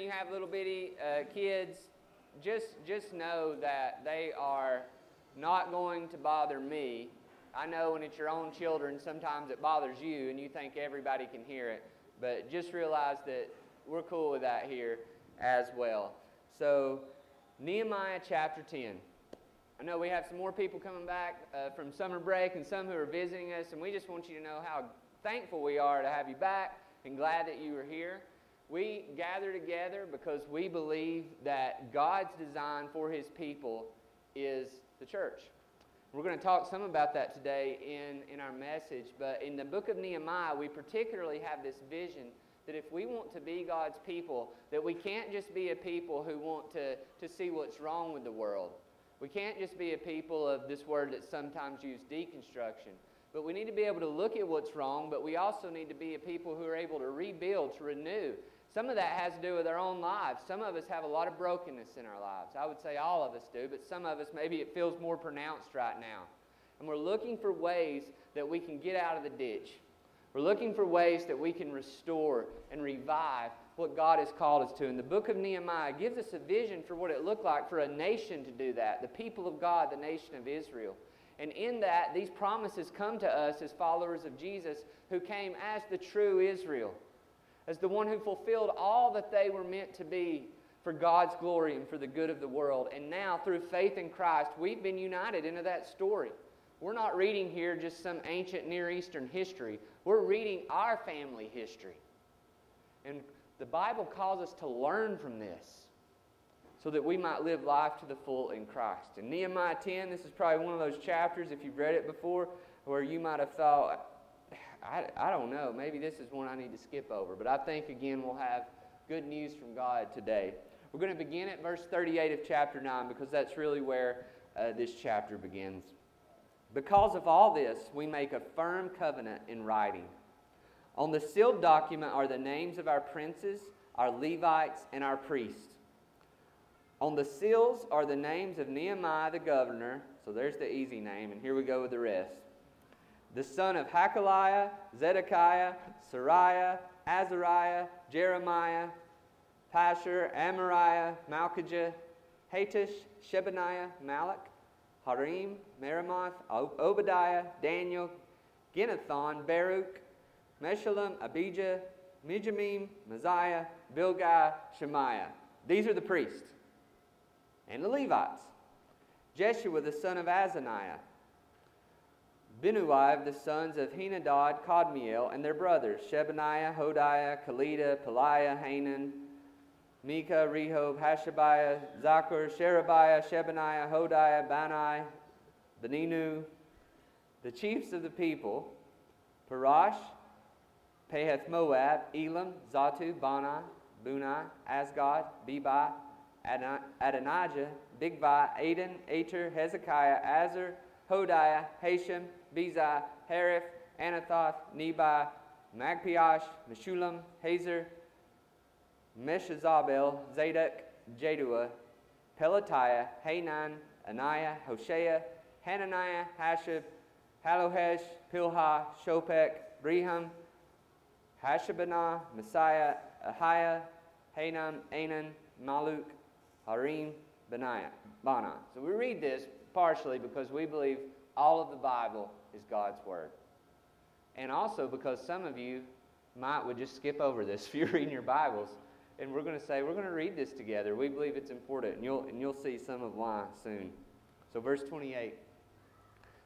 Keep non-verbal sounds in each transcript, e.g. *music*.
you have little bitty uh, kids, just just know that they are not going to bother me. I know when it's your own children, sometimes it bothers you, and you think everybody can hear it. But just realize that we're cool with that here as well. So, Nehemiah chapter 10. I know we have some more people coming back uh, from summer break and some who are visiting us, and we just want you to know how thankful we are to have you back and glad that you are here. We gather together because we believe that God's design for His people is the church. We're going to talk some about that today in, in our message, but in the book of Nehemiah, we particularly have this vision that if we want to be God's people, that we can't just be a people who want to, to see what's wrong with the world. We can't just be a people of this word that's sometimes used deconstruction. But we need to be able to look at what's wrong, but we also need to be a people who are able to rebuild, to renew. Some of that has to do with our own lives. Some of us have a lot of brokenness in our lives. I would say all of us do, but some of us, maybe it feels more pronounced right now. And we're looking for ways that we can get out of the ditch. We're looking for ways that we can restore and revive what God has called us to. And the book of Nehemiah gives us a vision for what it looked like for a nation to do that, the people of God, the nation of Israel. And in that, these promises come to us as followers of Jesus who came as the true Israel, as the one who fulfilled all that they were meant to be for God's glory and for the good of the world. And now, through faith in Christ, we've been united into that story. We're not reading here just some ancient Near Eastern history. We're reading our family history. And the Bible calls us to learn from this so that we might live life to the full in Christ. In Nehemiah 10, this is probably one of those chapters, if you've read it before, where you might have thought, I, I don't know, maybe this is one I need to skip over. But I think, again, we'll have good news from God today. We're going to begin at verse 38 of chapter 9 because that's really where uh, this chapter begins. Because of all this, we make a firm covenant in writing. On the sealed document are the names of our princes, our Levites, and our priests. On the seals are the names of Nehemiah the governor. So there's the easy name, and here we go with the rest. The son of Hacaliah, Zedekiah, Seraiah, Azariah, Jeremiah, Pashhur, Amariah, Malchijah, Hattush, Shebaniah, Malluch, Harim, Meremoth, Obadiah, Daniel, Ginnethon, Baruch, Meshullam, Abijah, Mijamin, Maaziah, Bilgai, Shemaiah. These are the priests and the Levites. Jeshua the son of Azaniah, Binuiv the sons of Henadad, Kadmiel, and their brothers, Shebaniah, Hodiah, Kelita, Pelaiah, Hanan, Micah, Rehob, Hashabiah, Zaccur, Sherebiah, Shebaniah, Hodiah, Bani, Beninu, the chiefs of the people, Parosh, Pahath Moab, Elam, Zattu, Bani, Bunni, Azgad, Bebai, Adonijah, Bigvai, Adin, Ater, Hezekiah, Azzur, Hodiah, Hashum, Bezai, Hariph, Anathoth, Nebai, Magpiash, Meshullam, Hezir, Meshezabel, Zadok, Jaddua, Pelatiah, Hanan, Anaiah, Hoshea, Hananiah, Hasshub, Hallohesh, Pilha, Shobek, Rehum, Hashabnah, Maaseiah, Ahiah, Hanan, Anan, Malluch, Harim, Baanah. So we read this partially because we believe all of the Bible is God's Word. And also because some of you might would just skip over this *laughs* if you're reading your Bibles. And we're going to say, we're going to read this together. We believe it's important. And you'll, and you'll see some of why soon. So, verse 28.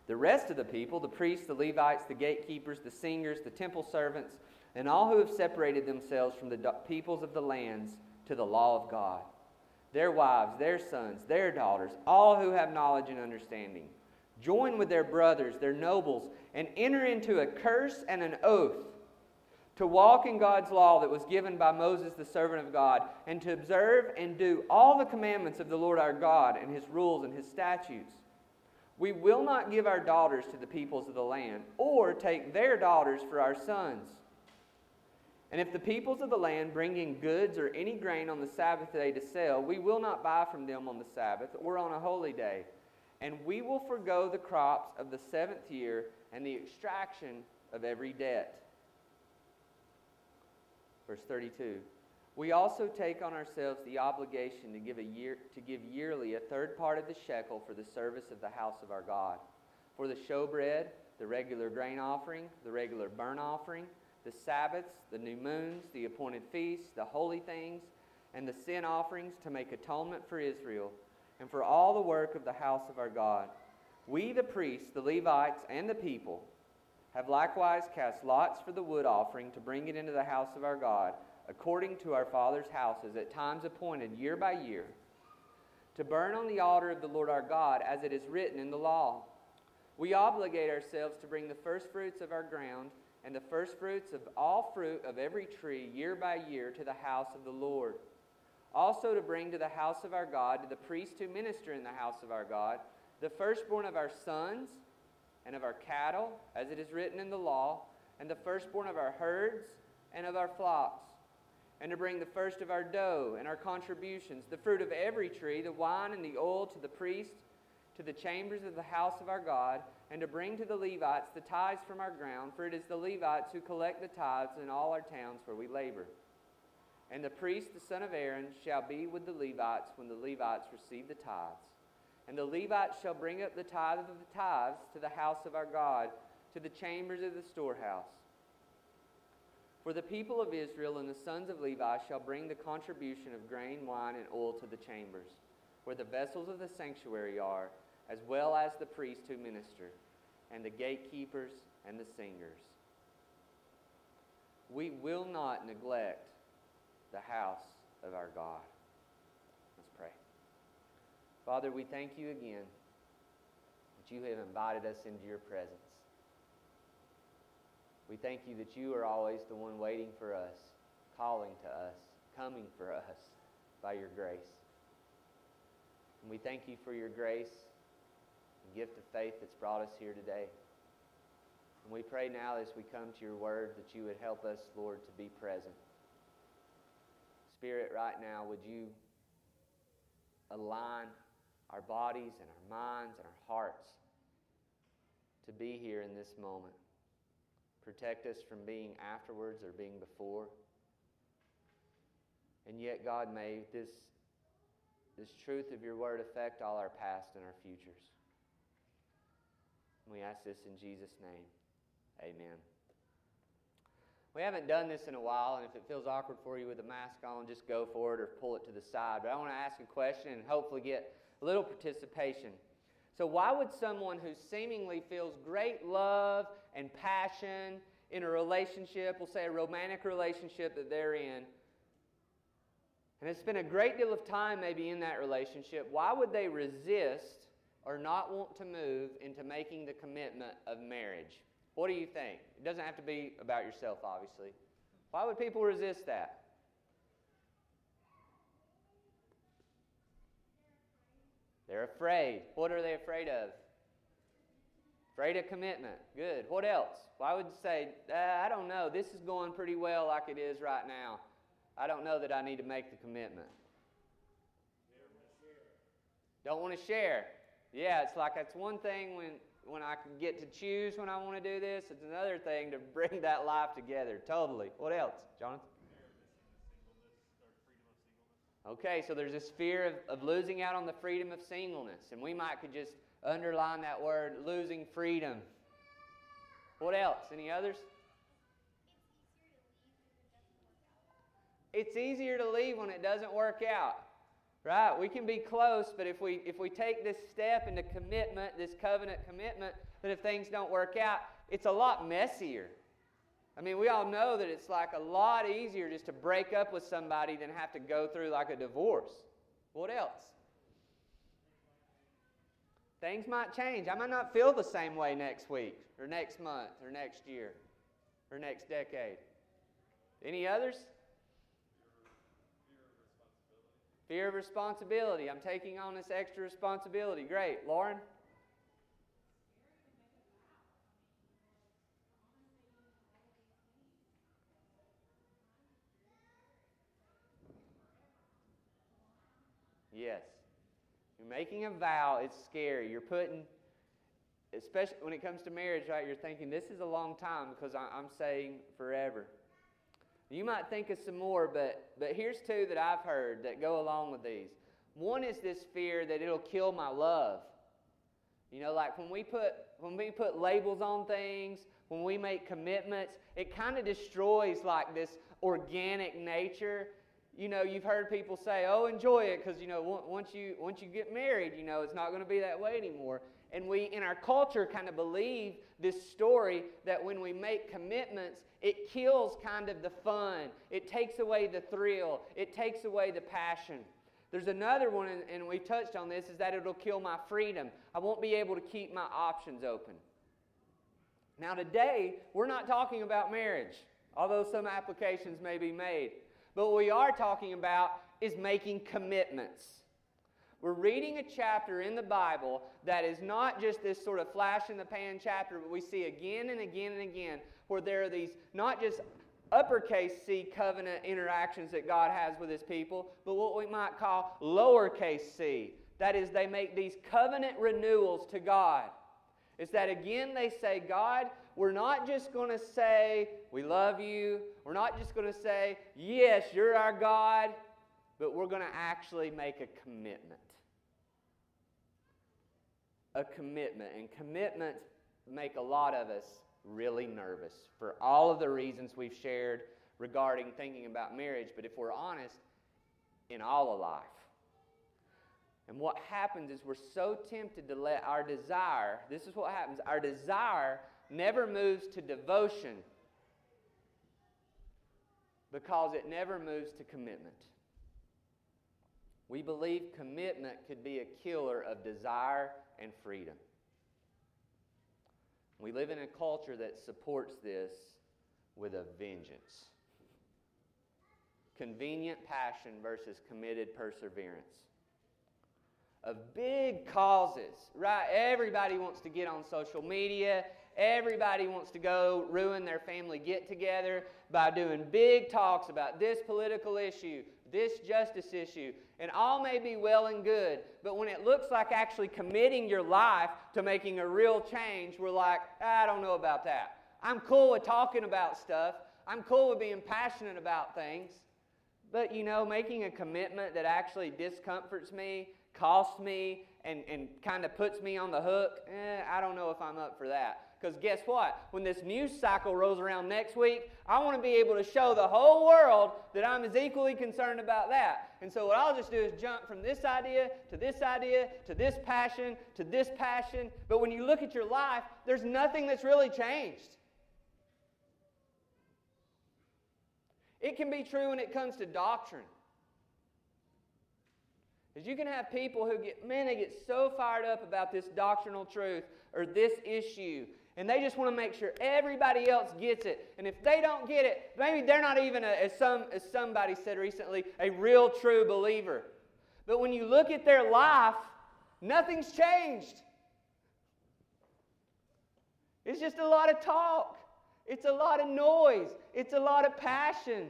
The rest of the people, the priests, the Levites, the gatekeepers, the singers, the temple servants, and all who have separated themselves from the peoples of the lands to the law of God their wives, their sons, their daughters, all who have knowledge and understanding. Join with their brothers, their nobles, and enter into a curse and an oath to walk in God's law that was given by Moses, the servant of God, and to observe and do all the commandments of the Lord our God and his rules and his statutes. We will not give our daughters to the peoples of the land, or take their daughters for our sons and if the peoples of the land bring in goods or any grain on the Sabbath day to sell, we will not buy from them on the Sabbath or on a holy day. And we will forego the crops of the seventh year and the extraction of every debt. Verse 32. We also take on ourselves the obligation to give, a year, to give yearly a third part of the shekel for the service of the house of our God, for the showbread, the regular grain offering, the regular burnt offering, the Sabbaths, the new moons, the appointed feasts, the holy things, and the sin offerings to make atonement for Israel, and for all the work of the house of our God. We, the priests, the Levites, and the people, have likewise cast lots for the wood offering to bring it into the house of our God, according to our fathers' houses, at times appointed year by year, to burn on the altar of the Lord our God, as it is written in the law. We obligate ourselves to bring the firstfruits of our ground and the firstfruits of all fruit of every tree year by year to the house of the Lord. Also to bring to the house of our God, to the priests who minister in the house of our God, the firstborn of our sons and of our cattle, as it is written in the law, and the firstborn of our herds and of our flocks, and to bring the first of our dough and our contributions, the fruit of every tree, the wine and the oil to the priest, to the chambers of the house of our God, and to bring to the Levites the tithes from our ground, for it is the Levites who collect the tithes in all our towns where we labor. And the priest, the son of Aaron, shall be with the Levites when the Levites receive the tithes. And the Levites shall bring up the tithe of the tithes to the house of our God, to the chambers of the storehouse. For the people of Israel and the sons of Levi shall bring the contribution of grain, wine, and oil to the chambers, where the vessels of the sanctuary are, as well as the priests who minister, and the gatekeepers and the singers. We will not neglect the house of our God. Let's pray. Father, we thank you again that you have invited us into your presence. We thank you that you are always the one waiting for us, calling to us, coming for us by your grace. And we thank you for your grace and gift of faith that's brought us here today. And we pray now as we come to your word that you would help us, Lord, to be present. Spirit, right now, would you align our bodies and our minds and our hearts to be here in this moment. Protect us from being afterwards or being before. And yet, God, may this, this truth of your word affect all our past and our futures. we ask this in Jesus' name. Amen. We haven't done this in a while, and if it feels awkward for you with a mask on, just go for it or pull it to the side. But I want to ask a question and hopefully get a little participation. So, why would someone who seemingly feels great love and passion in a relationship, we'll say a romantic relationship that they're in, and has spent a great deal of time maybe in that relationship, why would they resist or not want to move into making the commitment of marriage? What do you think? It doesn't have to be about yourself, obviously. Why would people resist that? They're afraid. What are they afraid of? Afraid of commitment. Good. What else? Well, I would say, uh, I don't know. This is going pretty well like it is right now. I don't know that I need to make the commitment. Don't want to share. Yeah, it's like that's one thing when, when I can get to choose when I want to do this. It's another thing to bring that life together. Totally. What else, Jonathan? Okay, so there's this fear of, of losing out on the freedom of singleness. And we might could just underline that word, losing freedom. What else? Any others? It's easier to leave when it doesn't work out. Right? We can be close, but if we if we take this step into commitment, this covenant commitment, that if things don't work out, it's a lot messier. I mean, we all know that it's like a lot easier just to break up with somebody than have to go through like a divorce. What else? Things might change. I might not feel the same way next week, or next month, or next year, or next decade. Any others? Fear of responsibility. I'm taking on this extra responsibility. Great. Lauren? Yes. You're making a vow, it's scary. You're putting, especially when it comes to marriage, right? You're thinking, this is a long time because I'm saying forever. You might think of some more, but, but here's two that I've heard that go along with these. One is this fear that it'll kill my love. You know, like when we put when we put labels on things, when we make commitments, it kind of destroys like this organic nature. You know, you've heard people say, "Oh, enjoy it," because you know, once you once you get married, you know, it's not going to be that way anymore. And we, in our culture, kind of believe this story that when we make commitments, it kills kind of the fun. It takes away the thrill. It takes away the passion. There's another one, and we touched on this, is that it'll kill my freedom. I won't be able to keep my options open. Now, today, we're not talking about marriage, although some applications may be made. But what we are talking about is making commitments. We're reading a chapter in the Bible that is not just this sort of flash in the pan chapter, but we see again and again and again where there are these not just uppercase C covenant interactions that God has with his people, but what we might call lowercase c. That is, they make these covenant renewals to God. It's that again they say, God, we're not just going to say, we love you. We're not just going to say, yes, you're our God, but we're going to actually make a commitment. A commitment. And commitments make a lot of us really nervous for all of the reasons we've shared regarding thinking about marriage, but if we're honest, in all of life. And what happens is we're so tempted to let our desire, this is what happens, our desire never moves to devotion because it never moves to commitment. We believe commitment could be a killer of desire and freedom. We live in a culture that supports this with a vengeance. Convenient passion versus committed perseverance. Of big causes, right? Everybody wants to get on social media. Everybody wants to go ruin their family get together by doing big talks about this political issue, this justice issue, and all may be well and good, but when it looks like actually committing your life to making a real change, we're like, I don't know about that. I'm cool with talking about stuff, I'm cool with being passionate about things, but you know, making a commitment that actually discomforts me, costs me, and, and kind of puts me on the hook, eh, I don't know if I'm up for that. Because guess what? When this news cycle rolls around next week, I want to be able to show the whole world that I'm as equally concerned about that. And so, what I'll just do is jump from this idea to this idea to this passion to this passion. But when you look at your life, there's nothing that's really changed. It can be true when it comes to doctrine. Because you can have people who get, man, they get so fired up about this doctrinal truth or this issue and they just want to make sure everybody else gets it. And if they don't get it, maybe they're not even, a, as, some, as somebody said recently, a real true believer. But when you look at their life, nothing's changed. It's just a lot of talk, it's a lot of noise, it's a lot of passion.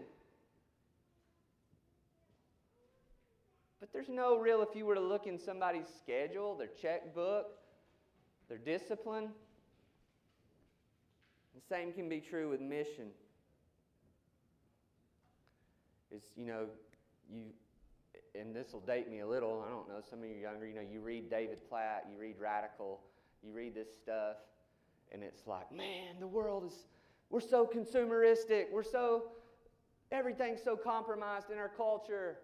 But there's no real, if you were to look in somebody's schedule, their checkbook, their discipline, same can be true with mission. It's, you know, you, and this will date me a little. I don't know, some of you younger, you know, you read David Platt, you read Radical, you read this stuff, and it's like, man, the world is, we're so consumeristic. We're so, everything's so compromised in our culture.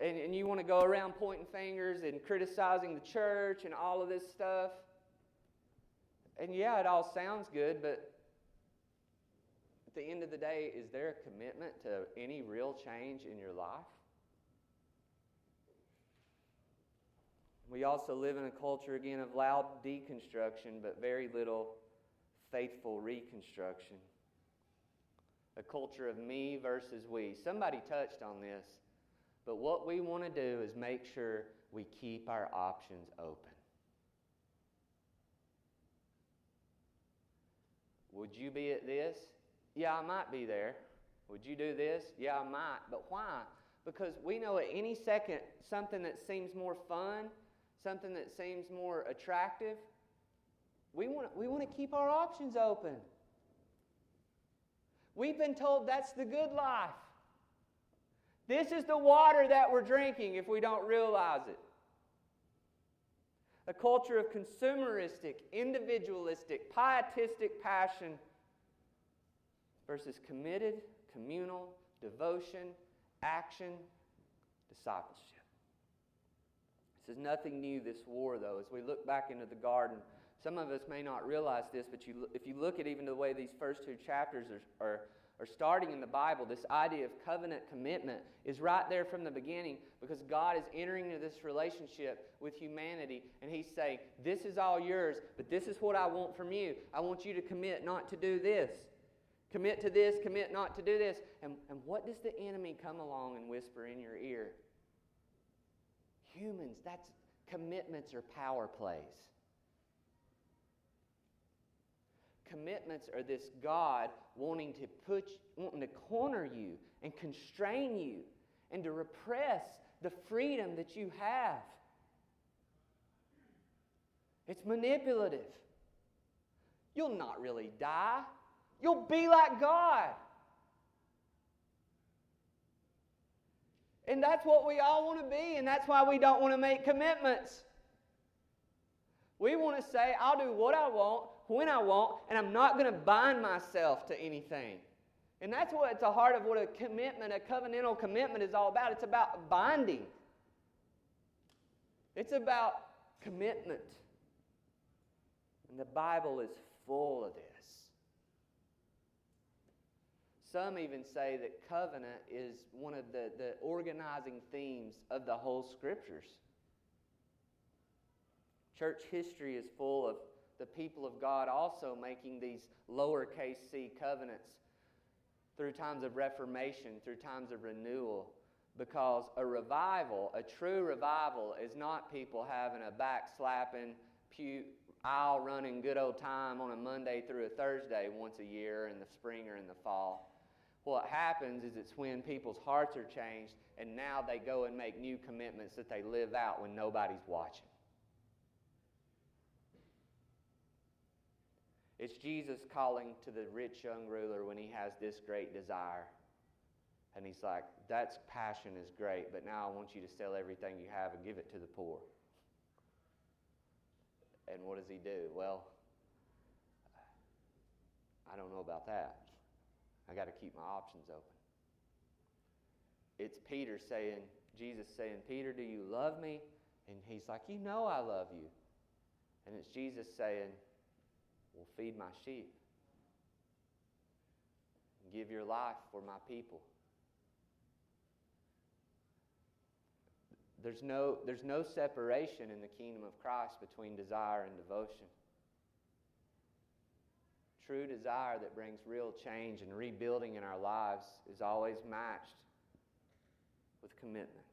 And, and you want to go around pointing fingers and criticizing the church and all of this stuff. And yeah, it all sounds good, but at the end of the day, is there a commitment to any real change in your life? We also live in a culture, again, of loud deconstruction, but very little faithful reconstruction. A culture of me versus we. Somebody touched on this, but what we want to do is make sure we keep our options open. Would you be at this? Yeah, I might be there. Would you do this? Yeah, I might. But why? Because we know at any second something that seems more fun, something that seems more attractive, we want, we want to keep our options open. We've been told that's the good life. This is the water that we're drinking if we don't realize it. A culture of consumeristic, individualistic, pietistic passion versus committed, communal devotion, action, discipleship. This is nothing new, this war, though. As we look back into the garden, some of us may not realize this, but you, if you look at even the way these first two chapters are, are, are starting in the Bible, this idea of covenant commitment is right there from the beginning because God is entering into this relationship with humanity and He's saying, This is all yours, but this is what I want from you. I want you to commit not to do this. Commit to this, commit not to do this. And, and what does the enemy come along and whisper in your ear? Humans, that's commitments or power plays. Commitments are this God wanting to put wanting to corner you and constrain you and to repress the freedom that you have. It's manipulative. You'll not really die. You'll be like God. And that's what we all want to be, and that's why we don't want to make commitments. We want to say, I'll do what I want, when I want, and I'm not going to bind myself to anything. And that's what at the heart of what a commitment, a covenantal commitment is all about. It's about binding. It's about commitment. And the Bible is full of this. Some even say that covenant is one of the, the organizing themes of the whole scriptures. Church history is full of the people of God also making these lowercase c covenants through times of reformation, through times of renewal. Because a revival, a true revival, is not people having a backslapping, pew, aisle running good old time on a Monday through a Thursday once a year in the spring or in the fall. What happens is it's when people's hearts are changed and now they go and make new commitments that they live out when nobody's watching. It's Jesus calling to the rich young ruler when he has this great desire. And he's like, That's passion is great, but now I want you to sell everything you have and give it to the poor. And what does he do? Well, I don't know about that. I got to keep my options open. It's Peter saying, Jesus saying, Peter, do you love me? And he's like, You know I love you. And it's Jesus saying, Well, feed my sheep. Give your life for my people. There's no, there's no separation in the kingdom of Christ between desire and devotion true desire that brings real change and rebuilding in our lives is always matched with commitment.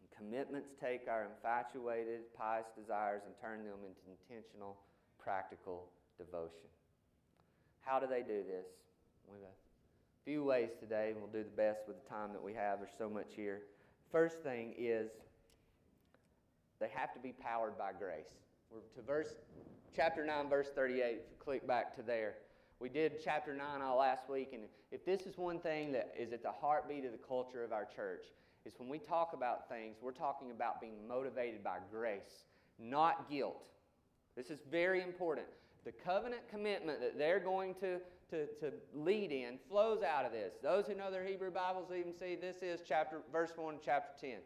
And commitments take our infatuated, pious desires and turn them into intentional, practical devotion. How do they do this? We have a few ways today, and we'll do the best with the time that we have. There's so much here. First thing is they have to be powered by grace. We're to verse chapter 9, verse 38, if you click back to there. We did chapter 9 all last week, and if this is one thing that is at the heartbeat of the culture of our church, is when we talk about things, we're talking about being motivated by grace, not guilt. This is very important. The covenant commitment that they're going to, to, to lead in flows out of this. Those who know their Hebrew Bibles even see this is chapter verse 1 chapter 10.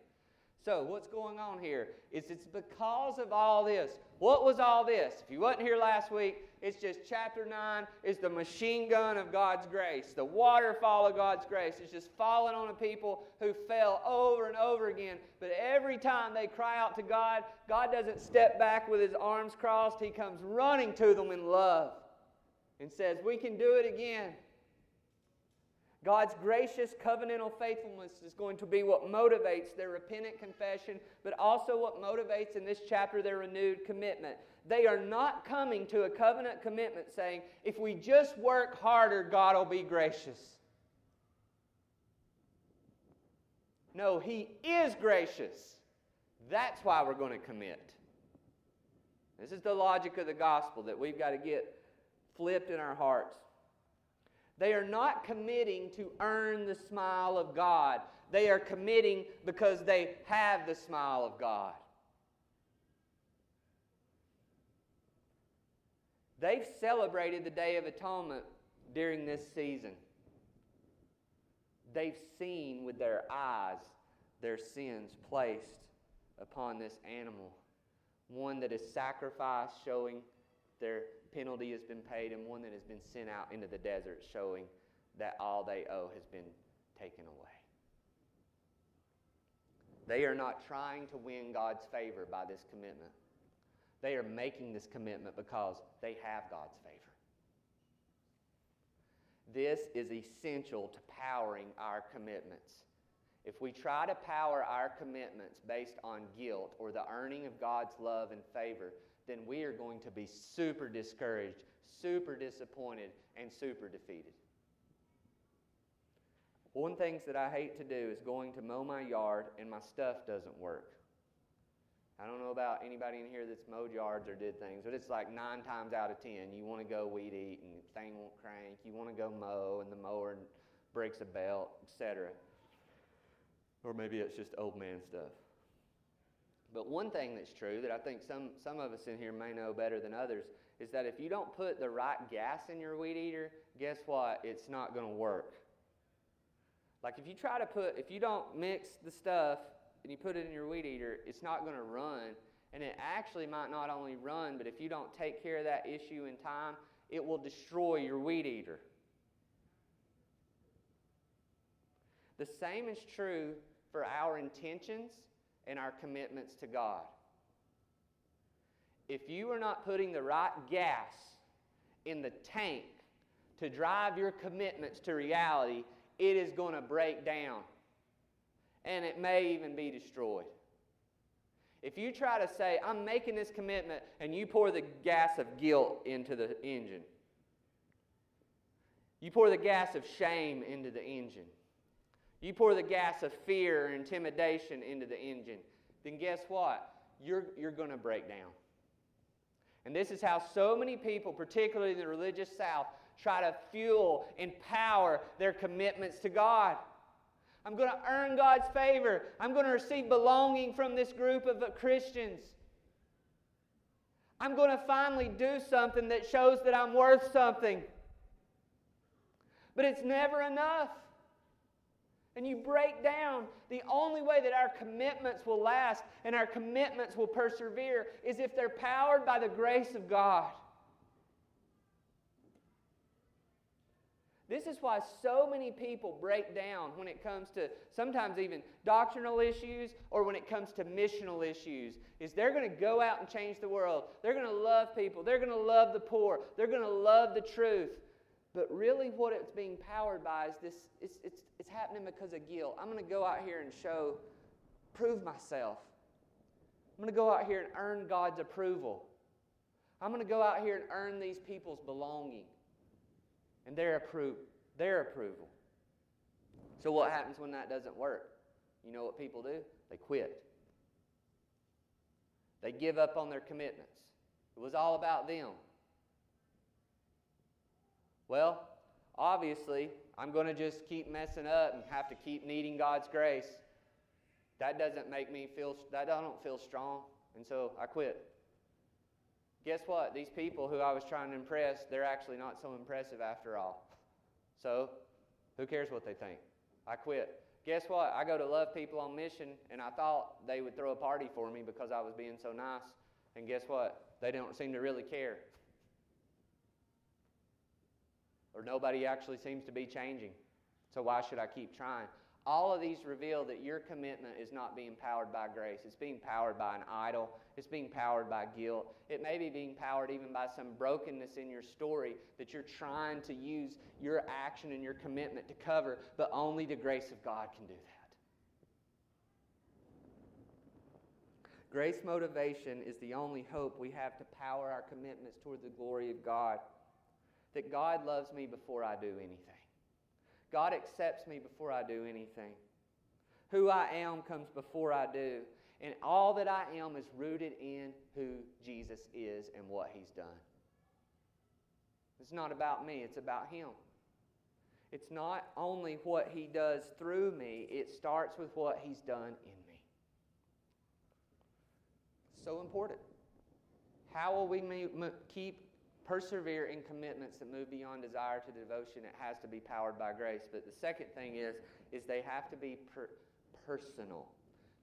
So, what's going on here is it's because of all this. What was all this? If you wasn't here last week, it's just chapter 9 is the machine gun of God's grace, the waterfall of God's grace. It's just falling on a people who fell over and over again. But every time they cry out to God, God doesn't step back with his arms crossed. He comes running to them in love and says, We can do it again. God's gracious covenantal faithfulness is going to be what motivates their repentant confession, but also what motivates in this chapter their renewed commitment. They are not coming to a covenant commitment saying, if we just work harder, God will be gracious. No, He is gracious. That's why we're going to commit. This is the logic of the gospel that we've got to get flipped in our hearts. They are not committing to earn the smile of God. They are committing because they have the smile of God. They've celebrated the Day of Atonement during this season. They've seen with their eyes their sins placed upon this animal. One that is sacrificed, showing their penalty has been paid, and one that has been sent out into the desert, showing that all they owe has been taken away. They are not trying to win God's favor by this commitment. They are making this commitment because they have God's favor. This is essential to powering our commitments. If we try to power our commitments based on guilt or the earning of God's love and favor, then we are going to be super discouraged, super disappointed, and super defeated. One things that I hate to do is going to mow my yard and my stuff doesn't work. I don't know about anybody in here that's mowed yards or did things, but it's like nine times out of ten, you want to go weed eat and the thing won't crank. You want to go mow and the mower breaks a belt, etc. Or maybe it's just old man stuff. But one thing that's true that I think some, some of us in here may know better than others is that if you don't put the right gas in your weed eater, guess what? It's not going to work. Like if you try to put, if you don't mix the stuff and you put it in your weed eater, it's not going to run. And it actually might not only run, but if you don't take care of that issue in time, it will destroy your weed eater. The same is true for our intentions and our commitments to God. If you are not putting the right gas in the tank to drive your commitments to reality, it is going to break down and it may even be destroyed. If you try to say, I'm making this commitment, and you pour the gas of guilt into the engine, you pour the gas of shame into the engine, you pour the gas of fear or intimidation into the engine, then guess what? You're, you're going to break down. And this is how so many people, particularly the religious South, try to fuel and power their commitments to God. I'm going to earn God's favor. I'm going to receive belonging from this group of Christians. I'm going to finally do something that shows that I'm worth something. But it's never enough. And you break down. The only way that our commitments will last and our commitments will persevere is if they're powered by the grace of God. This is why so many people break down when it comes to sometimes even doctrinal issues or when it comes to missional issues. Is they're going to go out and change the world. They're going to love people. They're going to love the poor. They're going to love the truth. But really, what it's being powered by is this it's, it's, it's happening because of guilt. I'm going to go out here and show, prove myself. I'm going to go out here and earn God's approval. I'm going to go out here and earn these people's belonging and their, appro- their approval. So, what happens when that doesn't work? You know what people do? They quit. They give up on their commitments. It was all about them. Well, obviously, I'm going to just keep messing up and have to keep needing God's grace. That doesn't make me feel, that I don't feel strong, and so I quit. Guess what? These people who I was trying to impress, they're actually not so impressive after all. So, who cares what they think? I quit. Guess what? I go to love people on mission, and I thought they would throw a party for me because I was being so nice. And guess what? They don't seem to really care. Or nobody actually seems to be changing. So, why should I keep trying? All of these reveal that your commitment is not being powered by grace. It's being powered by an idol. It's being powered by guilt. It may be being powered even by some brokenness in your story that you're trying to use your action and your commitment to cover, but only the grace of God can do that. Grace motivation is the only hope we have to power our commitments toward the glory of God. That God loves me before I do anything. God accepts me before I do anything. Who I am comes before I do. And all that I am is rooted in who Jesus is and what he's done. It's not about me, it's about him. It's not only what He does through me, it starts with what He's done in me. So important. How will we keep persevere in commitments that move beyond desire to devotion? It has to be powered by grace. But the second thing is, is they have to be per- personal.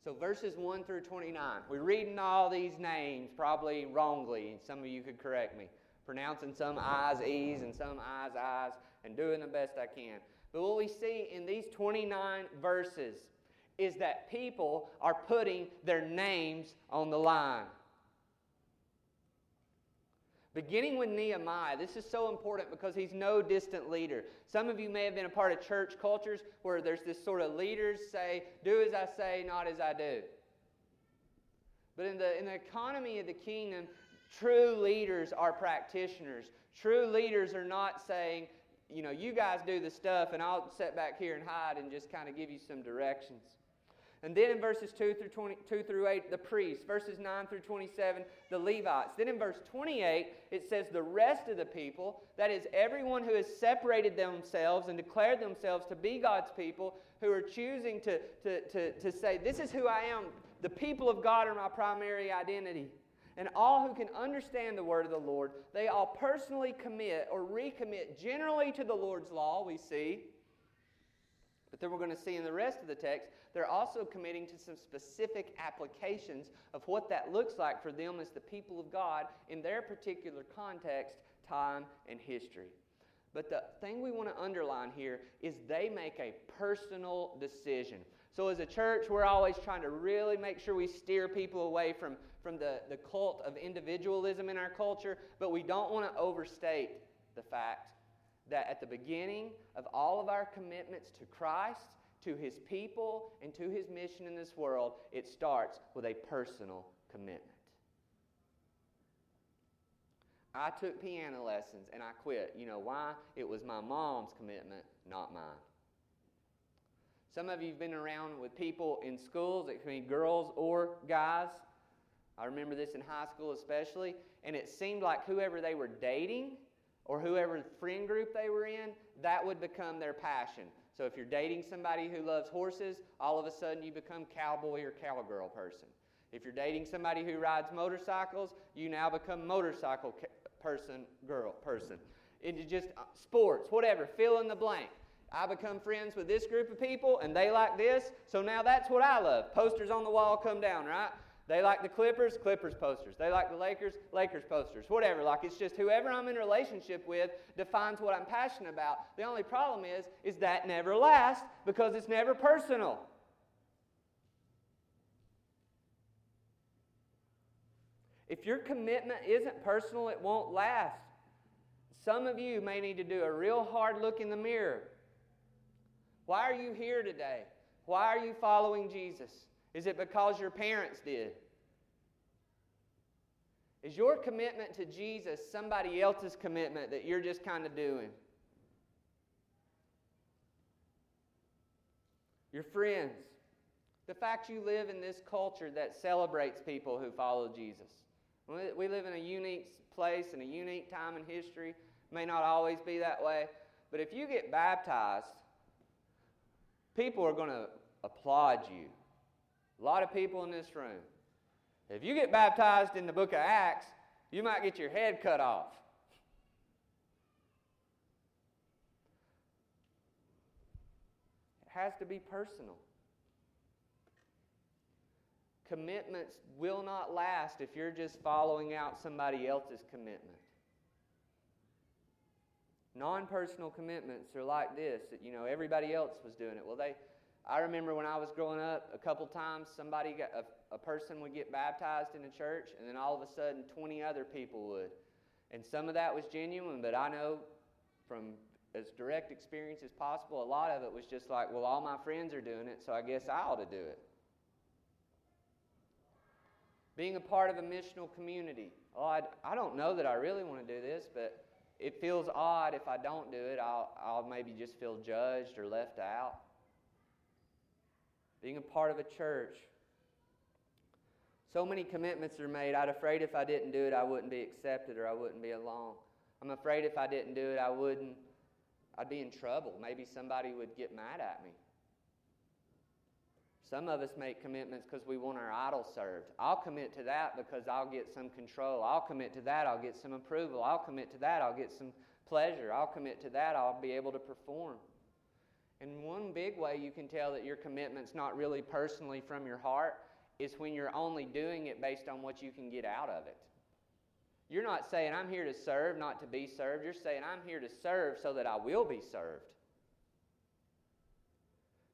So verses 1 through 29. We're reading all these names probably wrongly. Some of you could correct me. Pronouncing some I's E's and some I's I's and doing the best I can. But what we see in these 29 verses is that people are putting their names on the line. Beginning with Nehemiah, this is so important because he's no distant leader. Some of you may have been a part of church cultures where there's this sort of leaders say, do as I say, not as I do. But in the, in the economy of the kingdom, true leaders are practitioners. True leaders are not saying, you know, you guys do the stuff and I'll sit back here and hide and just kind of give you some directions. And then in verses 2 through 22 through 8, the priests. Verses 9 through 27, the Levites. Then in verse 28, it says the rest of the people, that is, everyone who has separated themselves and declared themselves to be God's people, who are choosing to, to, to, to say, This is who I am. The people of God are my primary identity. And all who can understand the word of the Lord, they all personally commit or recommit generally to the Lord's law, we see. But then we're going to see in the rest of the text they're also committing to some specific applications of what that looks like for them as the people of God in their particular context, time, and history. But the thing we want to underline here is they make a personal decision. So, as a church, we're always trying to really make sure we steer people away from, from the, the cult of individualism in our culture, but we don't want to overstate the fact that at the beginning of all of our commitments to Christ to his people and to his mission in this world, it starts with a personal commitment. I took piano lessons and I quit. You know why? It was my mom's commitment, not mine. Some of you have been around with people in schools, it can be girls or guys. I remember this in high school especially, and it seemed like whoever they were dating or whoever friend group they were in, that would become their passion. So if you're dating somebody who loves horses, all of a sudden you become cowboy or cowgirl person. If you're dating somebody who rides motorcycles, you now become motorcycle person, girl, person. Into just uh, sports, whatever, fill in the blank. I become friends with this group of people and they like this, so now that's what I love. Posters on the wall come down, right? They like the Clippers, Clippers posters. They like the Lakers, Lakers posters. Whatever. Like it's just whoever I'm in relationship with defines what I'm passionate about. The only problem is, is that never lasts because it's never personal. If your commitment isn't personal, it won't last. Some of you may need to do a real hard look in the mirror. Why are you here today? Why are you following Jesus? Is it because your parents did? Is your commitment to Jesus somebody else's commitment that you're just kind of doing? Your friends. The fact you live in this culture that celebrates people who follow Jesus. We live in a unique place and a unique time in history. May not always be that way. But if you get baptized, people are going to applaud you. A lot of people in this room. If you get baptized in the book of Acts, you might get your head cut off. It has to be personal. Commitments will not last if you're just following out somebody else's commitment. Non personal commitments are like this that, you know, everybody else was doing it. Well, they I remember when I was growing up, a couple times somebody got a, a person would get baptized in a church, and then all of a sudden 20 other people would. And some of that was genuine, but I know from as direct experience as possible, a lot of it was just like, well, all my friends are doing it, so I guess I ought to do it. Being a part of a missional community. Oh, I, I don't know that I really want to do this, but it feels odd if I don't do it. I'll, I'll maybe just feel judged or left out being a part of a church. So many commitments are made. I'm afraid if I didn't do it, I wouldn't be accepted or I wouldn't be along. I'm afraid if I didn't do it, I wouldn't, I'd be in trouble. Maybe somebody would get mad at me. Some of us make commitments because we want our idol served. I'll commit to that because I'll get some control. I'll commit to that, I'll get some approval. I'll commit to that, I'll get some pleasure. I'll commit to that, I'll be able to perform. And one big way you can tell that your commitment's not really personally from your heart is when you're only doing it based on what you can get out of it. You're not saying, I'm here to serve, not to be served. You're saying, I'm here to serve so that I will be served.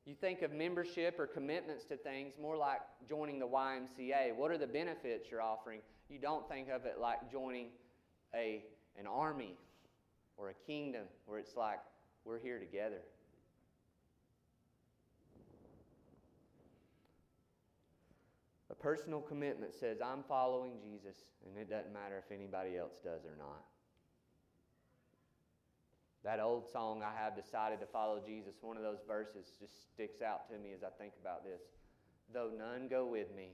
You think of membership or commitments to things more like joining the YMCA. What are the benefits you're offering? You don't think of it like joining a, an army or a kingdom where it's like we're here together. Personal commitment says, I'm following Jesus, and it doesn't matter if anybody else does or not. That old song, I have decided to follow Jesus, one of those verses just sticks out to me as I think about this. Though none go with me,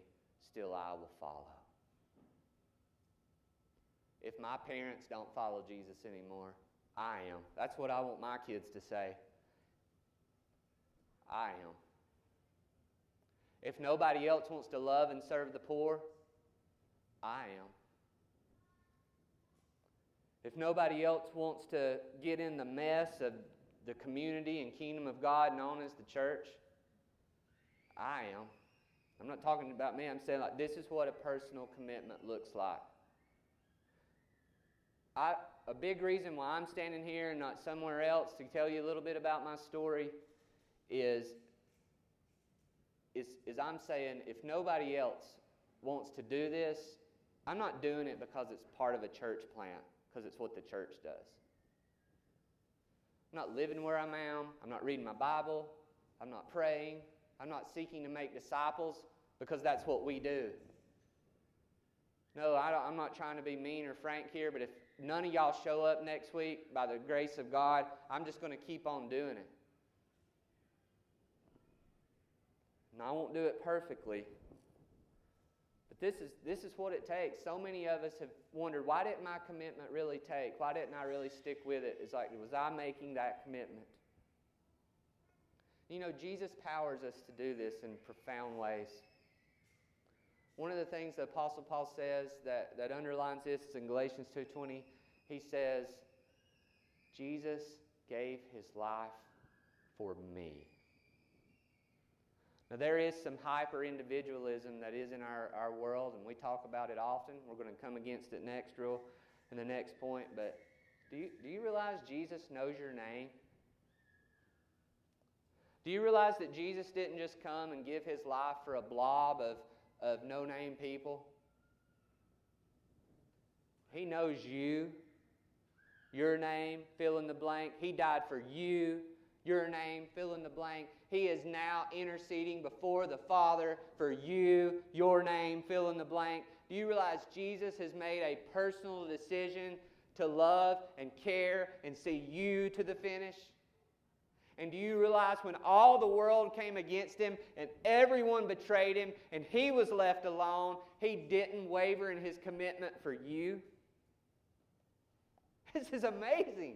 still I will follow. If my parents don't follow Jesus anymore, I am. That's what I want my kids to say. I am. If nobody else wants to love and serve the poor, I am. If nobody else wants to get in the mess of the community and kingdom of God known as the church, I am. I'm not talking about me. I'm saying like this is what a personal commitment looks like. I, a big reason why I'm standing here and not somewhere else to tell you a little bit about my story is is, is I'm saying if nobody else wants to do this, I'm not doing it because it's part of a church plant, because it's what the church does. I'm not living where I am. I'm not reading my Bible. I'm not praying. I'm not seeking to make disciples because that's what we do. No, I am not trying to be mean or frank here, but if none of y'all show up next week by the grace of God, I'm just going to keep on doing it. And I won't do it perfectly. But this is, this is what it takes. So many of us have wondered why didn't my commitment really take? Why didn't I really stick with it? It's like, was I making that commitment? You know, Jesus powers us to do this in profound ways. One of the things the Apostle Paul says that, that underlines this is in Galatians 2.20. He says, Jesus gave his life for me. Now, there is some hyper individualism that is in our, our world, and we talk about it often. We're going to come against it next, real, in the next point. But do you, do you realize Jesus knows your name? Do you realize that Jesus didn't just come and give his life for a blob of, of no name people? He knows you, your name, fill in the blank. He died for you, your name, fill in the blank. He is now interceding before the Father for you, your name, fill in the blank. Do you realize Jesus has made a personal decision to love and care and see you to the finish? And do you realize when all the world came against him and everyone betrayed him and he was left alone, he didn't waver in his commitment for you? *laughs* This is amazing.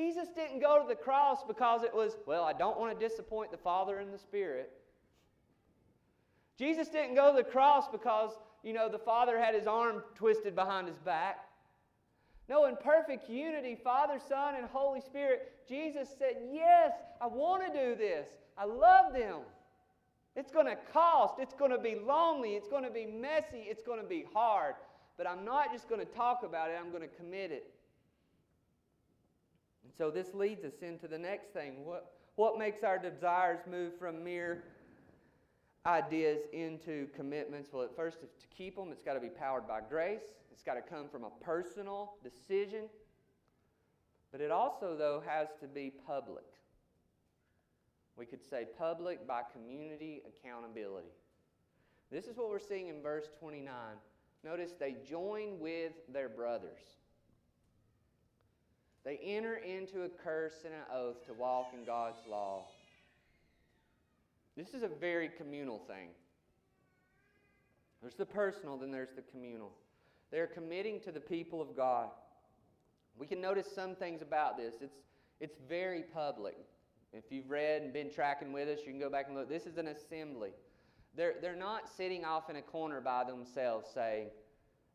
Jesus didn't go to the cross because it was, well, I don't want to disappoint the Father and the Spirit. Jesus didn't go to the cross because, you know, the Father had his arm twisted behind his back. No, in perfect unity, Father, Son, and Holy Spirit, Jesus said, Yes, I want to do this. I love them. It's going to cost. It's going to be lonely. It's going to be messy. It's going to be hard. But I'm not just going to talk about it, I'm going to commit it. And so this leads us into the next thing. What, what makes our desires move from mere ideas into commitments? Well, at first, to keep them, it's got to be powered by grace, it's got to come from a personal decision. But it also, though, has to be public. We could say public by community accountability. This is what we're seeing in verse 29. Notice they join with their brothers. They enter into a curse and an oath to walk in God's law. This is a very communal thing. There's the personal, then there's the communal. They're committing to the people of God. We can notice some things about this. It's, it's very public. If you've read and been tracking with us, you can go back and look. This is an assembly. They're, they're not sitting off in a corner by themselves saying,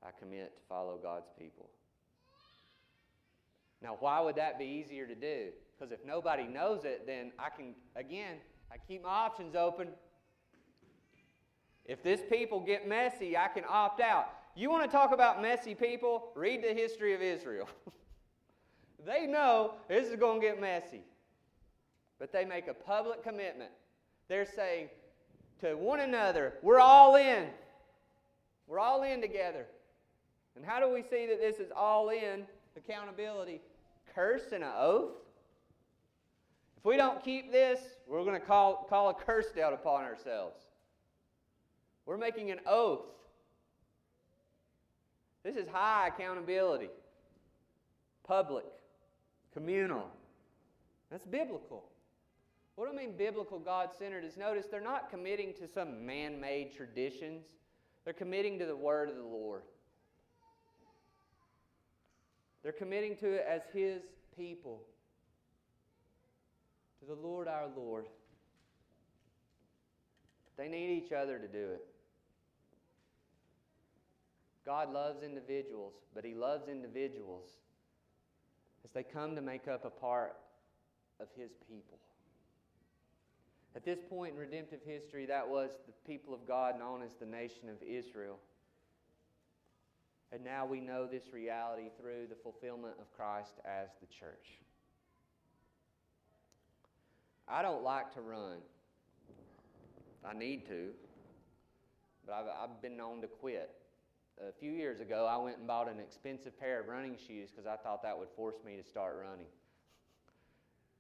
I commit to follow God's people. Now, why would that be easier to do? Because if nobody knows it, then I can, again, I keep my options open. If this people get messy, I can opt out. You want to talk about messy people? Read the history of Israel. *laughs* they know this is going to get messy. But they make a public commitment. They're saying to one another, we're all in. We're all in together. And how do we see that this is all in accountability? Curse and an oath? If we don't keep this, we're going to call, call a curse down upon ourselves. We're making an oath. This is high accountability, public, communal. That's biblical. What I mean biblical, God centered? Is notice they're not committing to some man made traditions, they're committing to the word of the Lord. They're committing to it as His people, to the Lord our Lord. They need each other to do it. God loves individuals, but He loves individuals as they come to make up a part of His people. At this point in redemptive history, that was the people of God known as the nation of Israel. And now we know this reality through the fulfillment of Christ as the church. I don't like to run. I need to, but I've, I've been known to quit. A few years ago, I went and bought an expensive pair of running shoes because I thought that would force me to start running.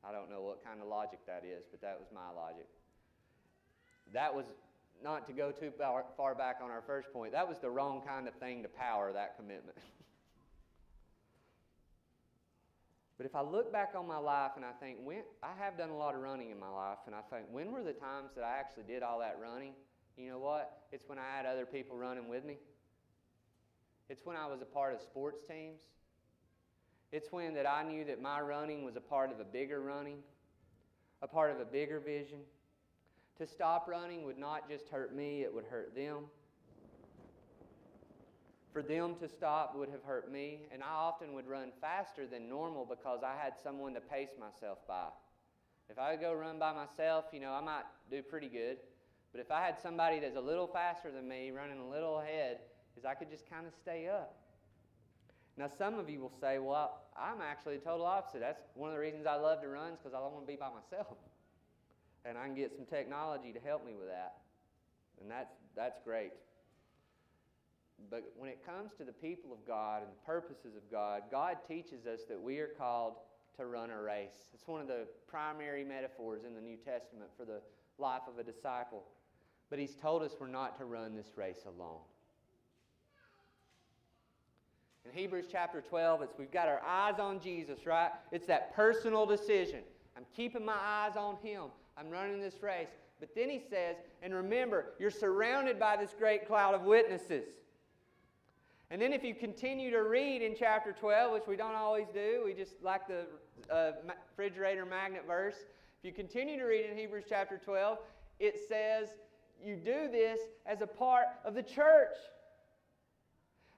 I don't know what kind of logic that is, but that was my logic. That was not to go too far back on our first point, that was the wrong kind of thing to power that commitment. *laughs* but if I look back on my life and I think, when, I have done a lot of running in my life, and I think, when were the times that I actually did all that running? You know what? It's when I had other people running with me. It's when I was a part of sports teams. It's when that I knew that my running was a part of a bigger running, a part of a bigger vision. To stop running would not just hurt me, it would hurt them. For them to stop would have hurt me, and I often would run faster than normal because I had someone to pace myself by. If I go run by myself, you know, I might do pretty good. But if I had somebody that's a little faster than me, running a little ahead, is I could just kind of stay up. Now, some of you will say, well, I'm actually the total opposite. That's one of the reasons I love to run is because I don't want to be by myself and I can get some technology to help me with that. And that's, that's great. But when it comes to the people of God and the purposes of God, God teaches us that we are called to run a race. It's one of the primary metaphors in the New Testament for the life of a disciple. But He's told us we're not to run this race alone. In Hebrews chapter 12, it's we've got our eyes on Jesus, right? It's that personal decision. I'm keeping my eyes on Him. I'm running this race. But then he says, and remember, you're surrounded by this great cloud of witnesses. And then if you continue to read in chapter 12, which we don't always do, we just like the uh, refrigerator magnet verse. If you continue to read in Hebrews chapter 12, it says you do this as a part of the church.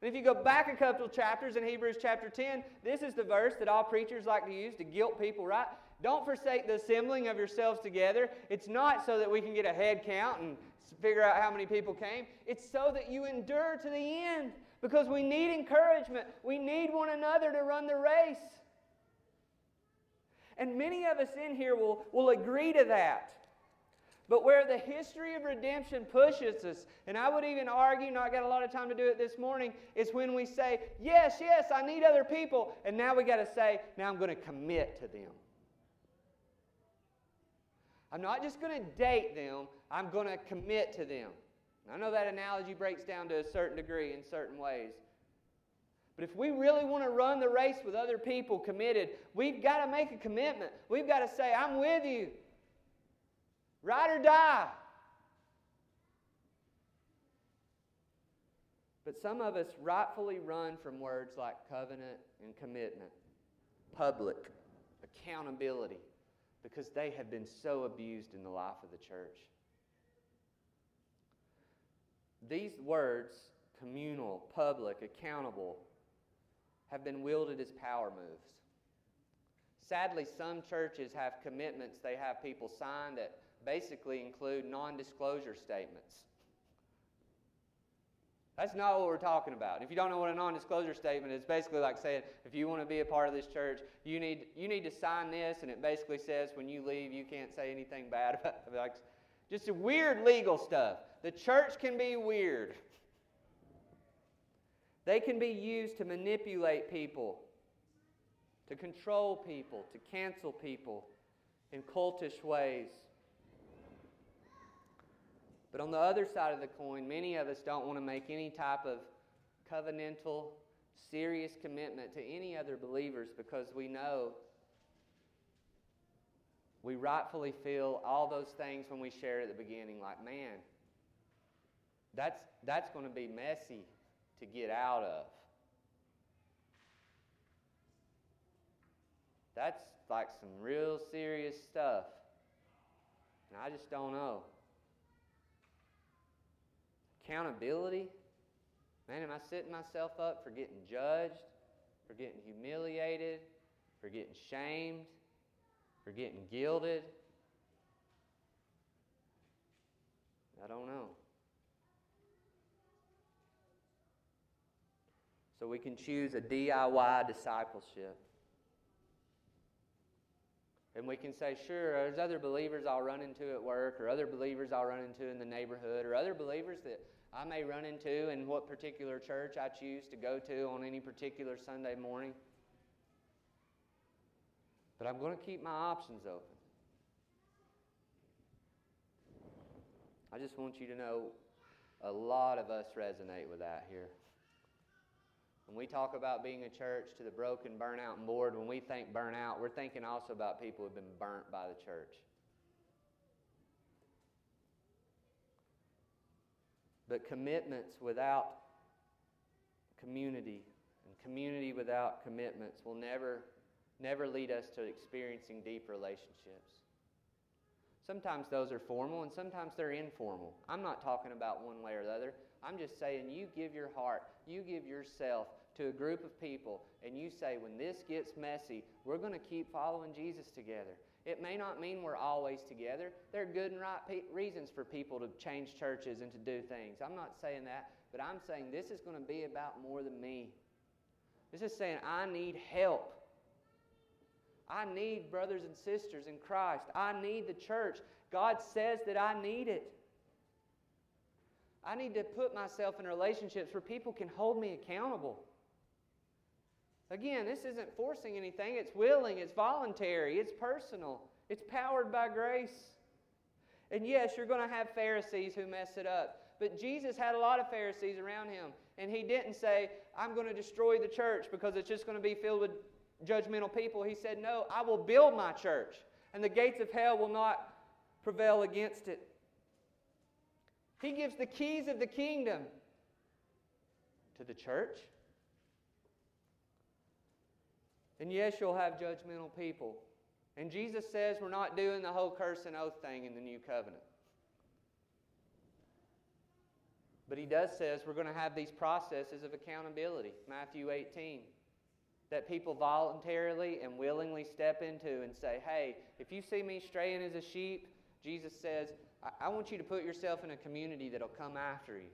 And if you go back a couple chapters in Hebrews chapter 10, this is the verse that all preachers like to use to guilt people, right? Don't forsake the assembling of yourselves together. It's not so that we can get a head count and figure out how many people came. It's so that you endure to the end because we need encouragement. We need one another to run the race. And many of us in here will, will agree to that. But where the history of redemption pushes us, and I would even argue, not got a lot of time to do it this morning, is when we say, Yes, yes, I need other people. And now we got to say, Now I'm going to commit to them. I'm not just going to date them, I'm going to commit to them. I know that analogy breaks down to a certain degree in certain ways. But if we really want to run the race with other people committed, we've got to make a commitment. We've got to say, I'm with you. Ride or die. But some of us rightfully run from words like covenant and commitment, public, accountability, because they have been so abused in the life of the church. These words, communal, public, accountable, have been wielded as power moves. Sadly, some churches have commitments they have people sign that basically include non disclosure statements. That's not what we're talking about. If you don't know what a non-disclosure statement is, basically like saying, if you want to be a part of this church, you need you need to sign this, and it basically says when you leave, you can't say anything bad about it. *laughs* Like, just weird legal stuff. The church can be weird. They can be used to manipulate people, to control people, to cancel people in cultish ways. But on the other side of the coin, many of us don't want to make any type of covenantal, serious commitment to any other believers because we know we rightfully feel all those things when we share at the beginning like, man, that's, that's going to be messy to get out of. That's like some real serious stuff. And I just don't know. Accountability. Man, am I setting myself up for getting judged, for getting humiliated, for getting shamed, for getting gilded? I don't know. So we can choose a DIY discipleship. And we can say, sure, there's other believers I'll run into at work, or other believers I'll run into in the neighborhood, or other believers that I may run into and what particular church I choose to go to on any particular Sunday morning. But I'm going to keep my options open. I just want you to know a lot of us resonate with that here. When we talk about being a church to the broken, burnout, and bored, when we think burnout, we're thinking also about people who've been burnt by the church. But commitments without community and community without commitments will never, never lead us to experiencing deep relationships. Sometimes those are formal and sometimes they're informal. I'm not talking about one way or the other. I'm just saying you give your heart, you give yourself to a group of people, and you say, when this gets messy, we're going to keep following Jesus together. It may not mean we're always together. There are good and right pe- reasons for people to change churches and to do things. I'm not saying that, but I'm saying this is going to be about more than me. This is saying I need help. I need brothers and sisters in Christ. I need the church. God says that I need it. I need to put myself in relationships where people can hold me accountable. Again, this isn't forcing anything, it's willing, it's voluntary, it's personal, it's powered by grace. And yes, you're going to have Pharisees who mess it up. But Jesus had a lot of Pharisees around him. And he didn't say, I'm going to destroy the church because it's just going to be filled with judgmental people. He said, No, I will build my church, and the gates of hell will not prevail against it. He gives the keys of the kingdom to the church. And yes, you'll have judgmental people. And Jesus says we're not doing the whole curse and oath thing in the new covenant. But he does says we're going to have these processes of accountability. Matthew 18. That people voluntarily and willingly step into and say, hey, if you see me straying as a sheep, Jesus says, I, I want you to put yourself in a community that'll come after you.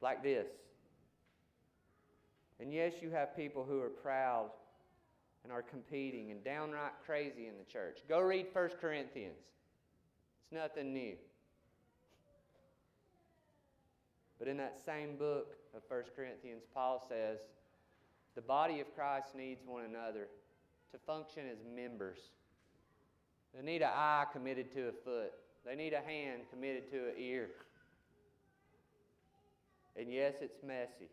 Like this. And yes, you have people who are proud and are competing and downright crazy in the church. Go read 1 Corinthians. It's nothing new. But in that same book of 1 Corinthians, Paul says the body of Christ needs one another to function as members. They need an eye committed to a foot, they need a hand committed to an ear. And yes, it's messy.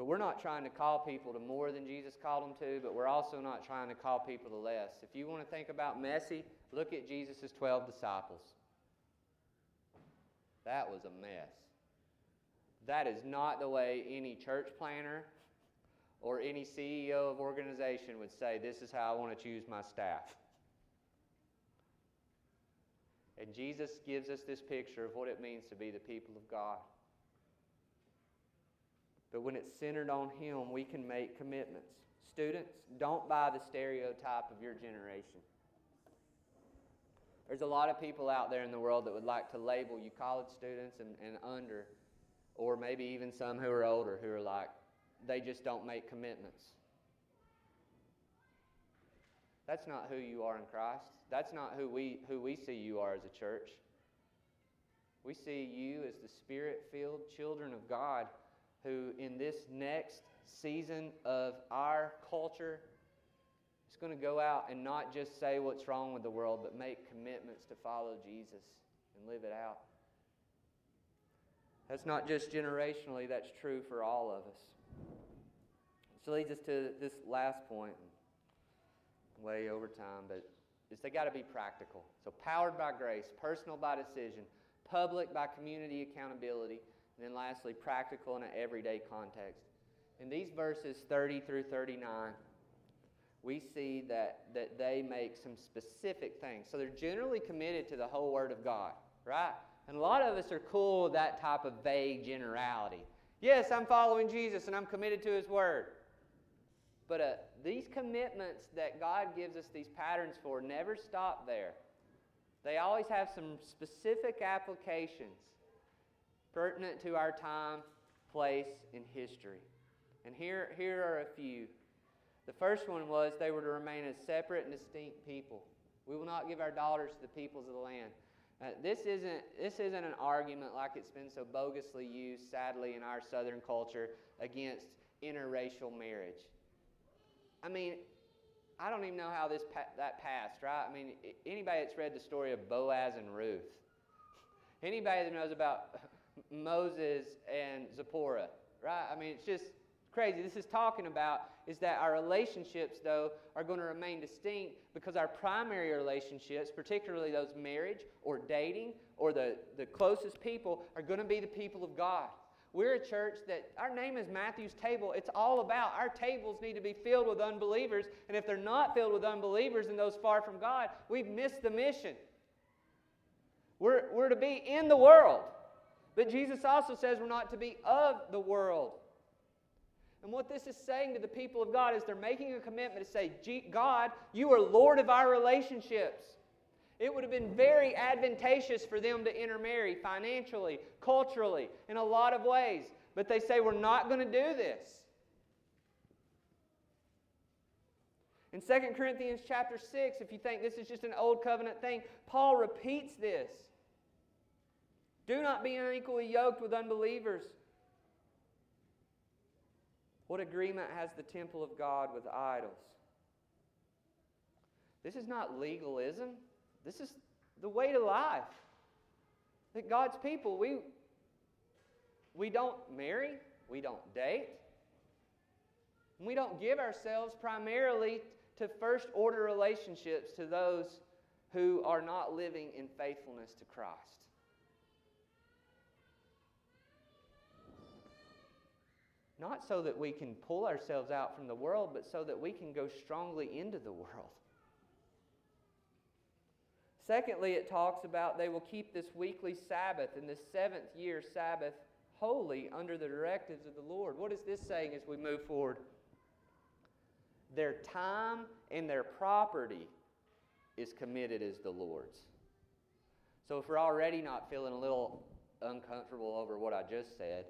But we're not trying to call people to more than Jesus called them to, but we're also not trying to call people to less. If you want to think about messy, look at Jesus' 12 disciples. That was a mess. That is not the way any church planner or any CEO of organization would say, This is how I want to choose my staff. And Jesus gives us this picture of what it means to be the people of God. But when it's centered on Him, we can make commitments. Students, don't buy the stereotype of your generation. There's a lot of people out there in the world that would like to label you college students and, and under, or maybe even some who are older who are like, they just don't make commitments. That's not who you are in Christ. That's not who we, who we see you are as a church. We see you as the spirit filled children of God who, in this next season of our culture, is going to go out and not just say what's wrong with the world, but make commitments to follow Jesus and live it out. That's not just generationally, that's true for all of us. So leads us to this last point, way over time, but is they got to be practical. So powered by grace, personal by decision, public by community accountability, and then lastly, practical in an everyday context. In these verses 30 through 39, we see that, that they make some specific things. So they're generally committed to the whole Word of God, right? And a lot of us are cool with that type of vague generality. Yes, I'm following Jesus and I'm committed to His Word. But uh, these commitments that God gives us these patterns for never stop there. They always have some specific applications pertinent to our time, place, and history. And here, here are a few. The first one was they were to remain a separate and distinct people. We will not give our daughters to the peoples of the land. Uh, this, isn't, this isn't an argument like it's been so bogusly used, sadly, in our southern culture against interracial marriage. I mean, I don't even know how this pa- that passed, right? I mean, anybody that's read the story of Boaz and Ruth, *laughs* anybody that knows about Moses and Zipporah, right? I mean, it's just crazy. This is talking about is that our relationships, though, are going to remain distinct because our primary relationships, particularly those marriage or dating or the, the closest people, are going to be the people of God. We're a church that our name is Matthew's Table. It's all about our tables need to be filled with unbelievers. And if they're not filled with unbelievers and those far from God, we've missed the mission. We're, we're to be in the world. But Jesus also says we're not to be of the world. And what this is saying to the people of God is they're making a commitment to say, God, you are Lord of our relationships. It would have been very advantageous for them to intermarry financially, culturally, in a lot of ways. But they say, we're not going to do this. In 2 Corinthians chapter 6, if you think this is just an old covenant thing, Paul repeats this. Do not be unequally yoked with unbelievers. What agreement has the temple of God with idols? This is not legalism. This is the way to life. That God's people, we, we don't marry, we don't date, we don't give ourselves primarily to first order relationships to those who are not living in faithfulness to Christ. Not so that we can pull ourselves out from the world, but so that we can go strongly into the world. Secondly, it talks about they will keep this weekly Sabbath and this seventh year Sabbath holy under the directives of the Lord. What is this saying as we move forward? Their time and their property is committed as the Lord's. So if we're already not feeling a little uncomfortable over what I just said,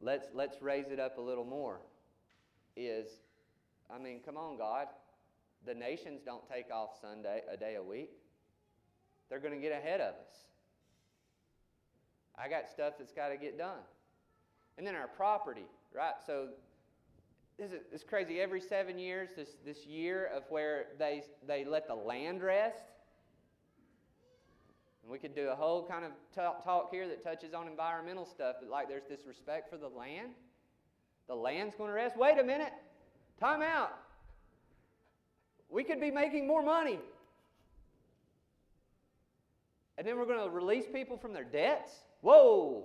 let's, let's raise it up a little more. Is, I mean, come on, God. The nations don't take off Sunday a day a week. They're going to get ahead of us. I got stuff that's got to get done. And then our property, right? So this is it's crazy. Every seven years, this, this year of where they, they let the land rest. And we could do a whole kind of talk, here that touches on environmental stuff, but like there's this respect for the land. The land's going to rest. Wait a minute. Time out we could be making more money. And then we're going to release people from their debts? Whoa!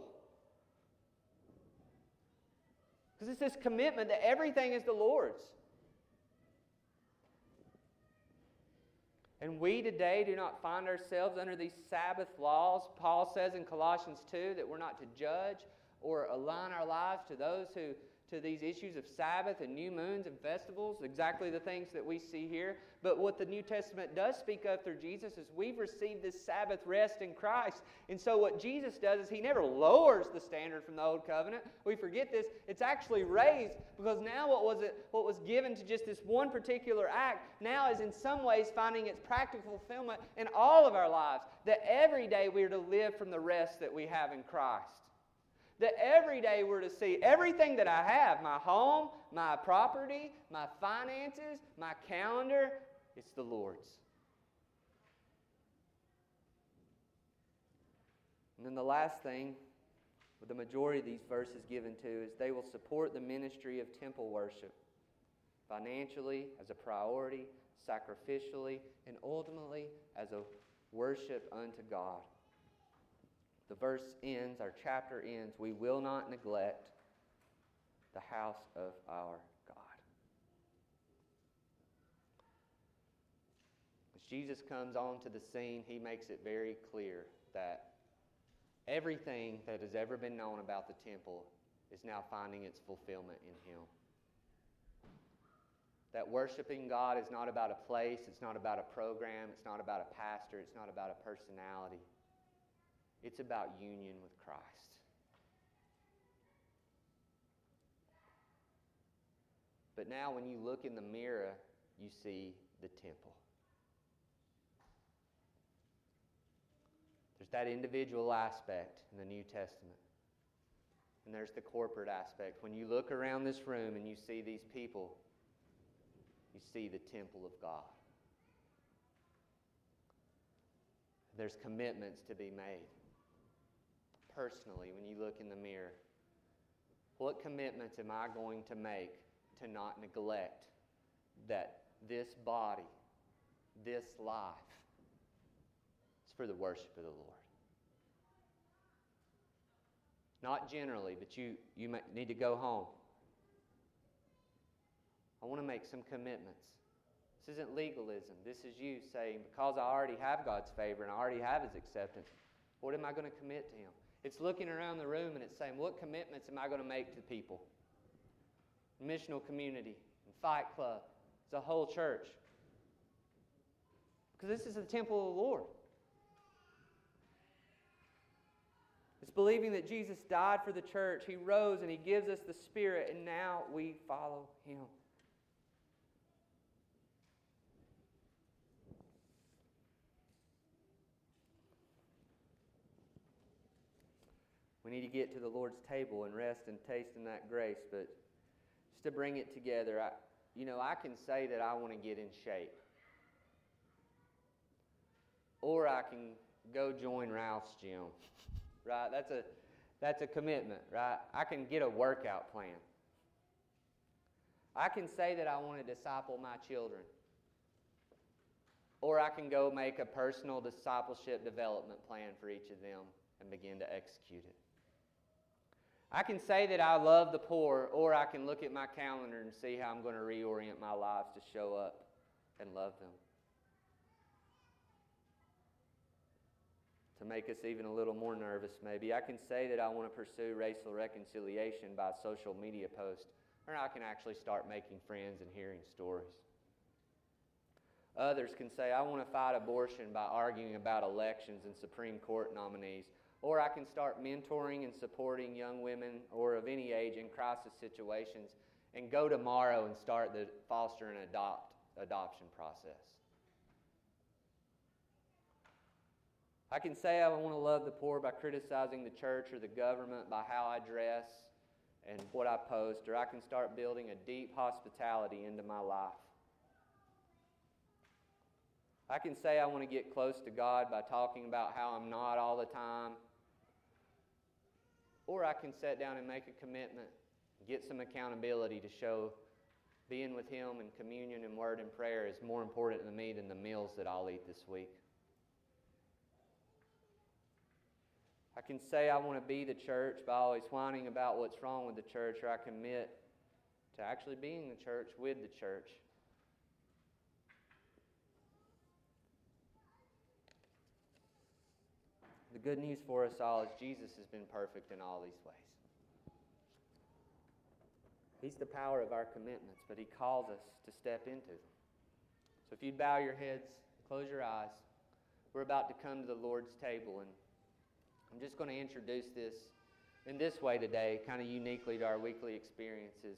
Because it's this commitment that everything is the Lord's. And we today do not find ourselves under these Sabbath laws. Paul says in Colossians 2 that we're not to judge or align our lives to those who to these issues of Sabbath and new moons and festivals, exactly the things that we see here. But what the New Testament does speak of through Jesus is we've received this Sabbath rest in Christ. And so what Jesus does is he never lowers the standard from the old covenant. We forget this. It's actually raised because now what was it what was given to just this one particular act now is in some ways finding its practical fulfillment in all of our lives. That every day we are to live from the rest that we have in Christ that every day we're to see everything that I have my home, my property, my finances, my calendar it's the Lord's. And then the last thing, with the majority of these verses given to, is they will support the ministry of temple worship financially, as a priority, sacrificially, and ultimately as a worship unto God the verse ends, our chapter ends, we will not neglect the house of our God. As Jesus comes onto the scene, he makes it very clear that everything that has ever been known about the temple is now finding its fulfillment in him. That worshiping God is not about a place, it's not about a program, it's not about a pastor, it's not about a personality. It's about union with Christ. But now, when you look in the mirror, you see the temple. There's that individual aspect in the New Testament. And there's the corporate aspect. When you look around this room and you see these people, you see the temple of God. There's commitments to be made personally when you look in the mirror? What commitments am I going to make to not neglect that this body, this life, is for the worship of the Lord? Not generally, but you, you need to go home. I want to make some commitments. This isn't legalism. This is you saying, because I already have God's favor and I already have His acceptance, what am I going to commit to Him? It's looking around the room and it's saying, what commitments am I going to make to people? Missional community, and Fight Club, the whole church. Because this is the temple of the Lord. It's believing that Jesus died for the church. He rose and He gives us the Spirit, and now we follow Him. We need to get to the Lord's table and rest and taste in that grace. But just to bring it together, I, you know, I can say that I want to get in shape. Or I can go join Ralph's gym. *laughs* right? That's a that's a commitment, right? I can get a workout plan. I can say that I want to disciple my children. Or I can go make a personal discipleship development plan for each of them and begin to execute it. I can say that I love the poor, or I can look at my calendar and see how I'm going to reorient my life to show up and love them. To make us even a little more nervous, maybe, I can say that I want to pursue racial reconciliation by social media post, or I can actually start making friends and hearing stories. Others can say, I want to fight abortion by arguing about elections and Supreme Court nominees or I can start mentoring and supporting young women or of any age in crisis situations and go tomorrow and start the foster and adopt adoption process. I can say I want to love the poor by criticizing the church or the government by how I dress and what I post, or I can start building a deep hospitality into my life. I can say I want to get close to God by talking about how I'm not all the time or I can sit down and make a commitment, get some accountability to show being with Him and communion and word and prayer is more important to me than the meals that I'll eat this week. I can say I want to be the church by always whining about what's wrong with the church, or I commit to actually being the church with the church. The good news for us all is Jesus has been perfect in all these ways. He's the power of our commitments, but He calls us to step into them. So if you'd bow your heads, close your eyes, we're about to come to the Lord's table, and I'm just going to introduce this in this way today, kind of uniquely to our weekly experiences.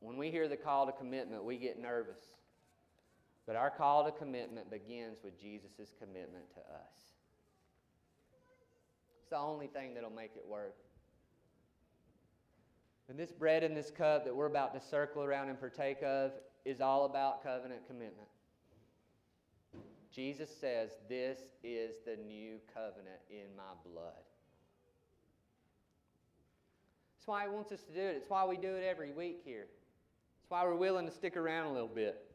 When we hear the call to commitment, we get nervous. But our call to commitment begins with Jesus' commitment to us. It's the only thing that'll make it work. And this bread and this cup that we're about to circle around and partake of is all about covenant commitment. Jesus says, This is the new covenant in my blood. That's why He wants us to do it. It's why we do it every week here. It's why we're willing to stick around a little bit.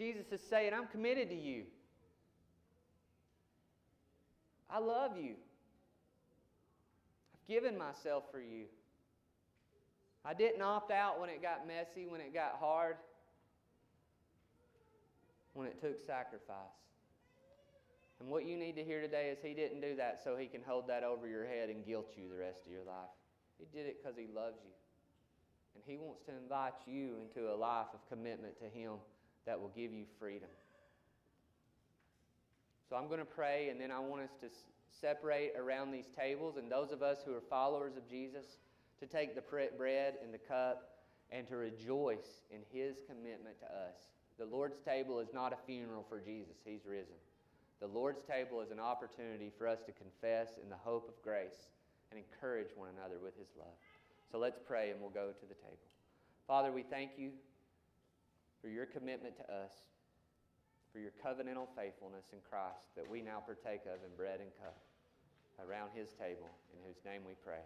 Jesus is saying, I'm committed to you. I love you. I've given myself for you. I didn't opt out when it got messy, when it got hard, when it took sacrifice. And what you need to hear today is He didn't do that so He can hold that over your head and guilt you the rest of your life. He did it because He loves you. And He wants to invite you into a life of commitment to Him that will give you freedom. So I'm going to pray, and then I want us to separate around these tables, and those of us who are followers of Jesus, to take the bread and the cup and to rejoice in His commitment to us. The Lord's table is not a funeral for Jesus, He's risen. The Lord's table is an opportunity for us to confess in the hope of grace and encourage one another with His love. So let's pray and we'll go to the table. Father, we thank you for your commitment to us, for your covenantal faithfulness in Christ that we now partake of in bread and cup around his table, in whose name we pray.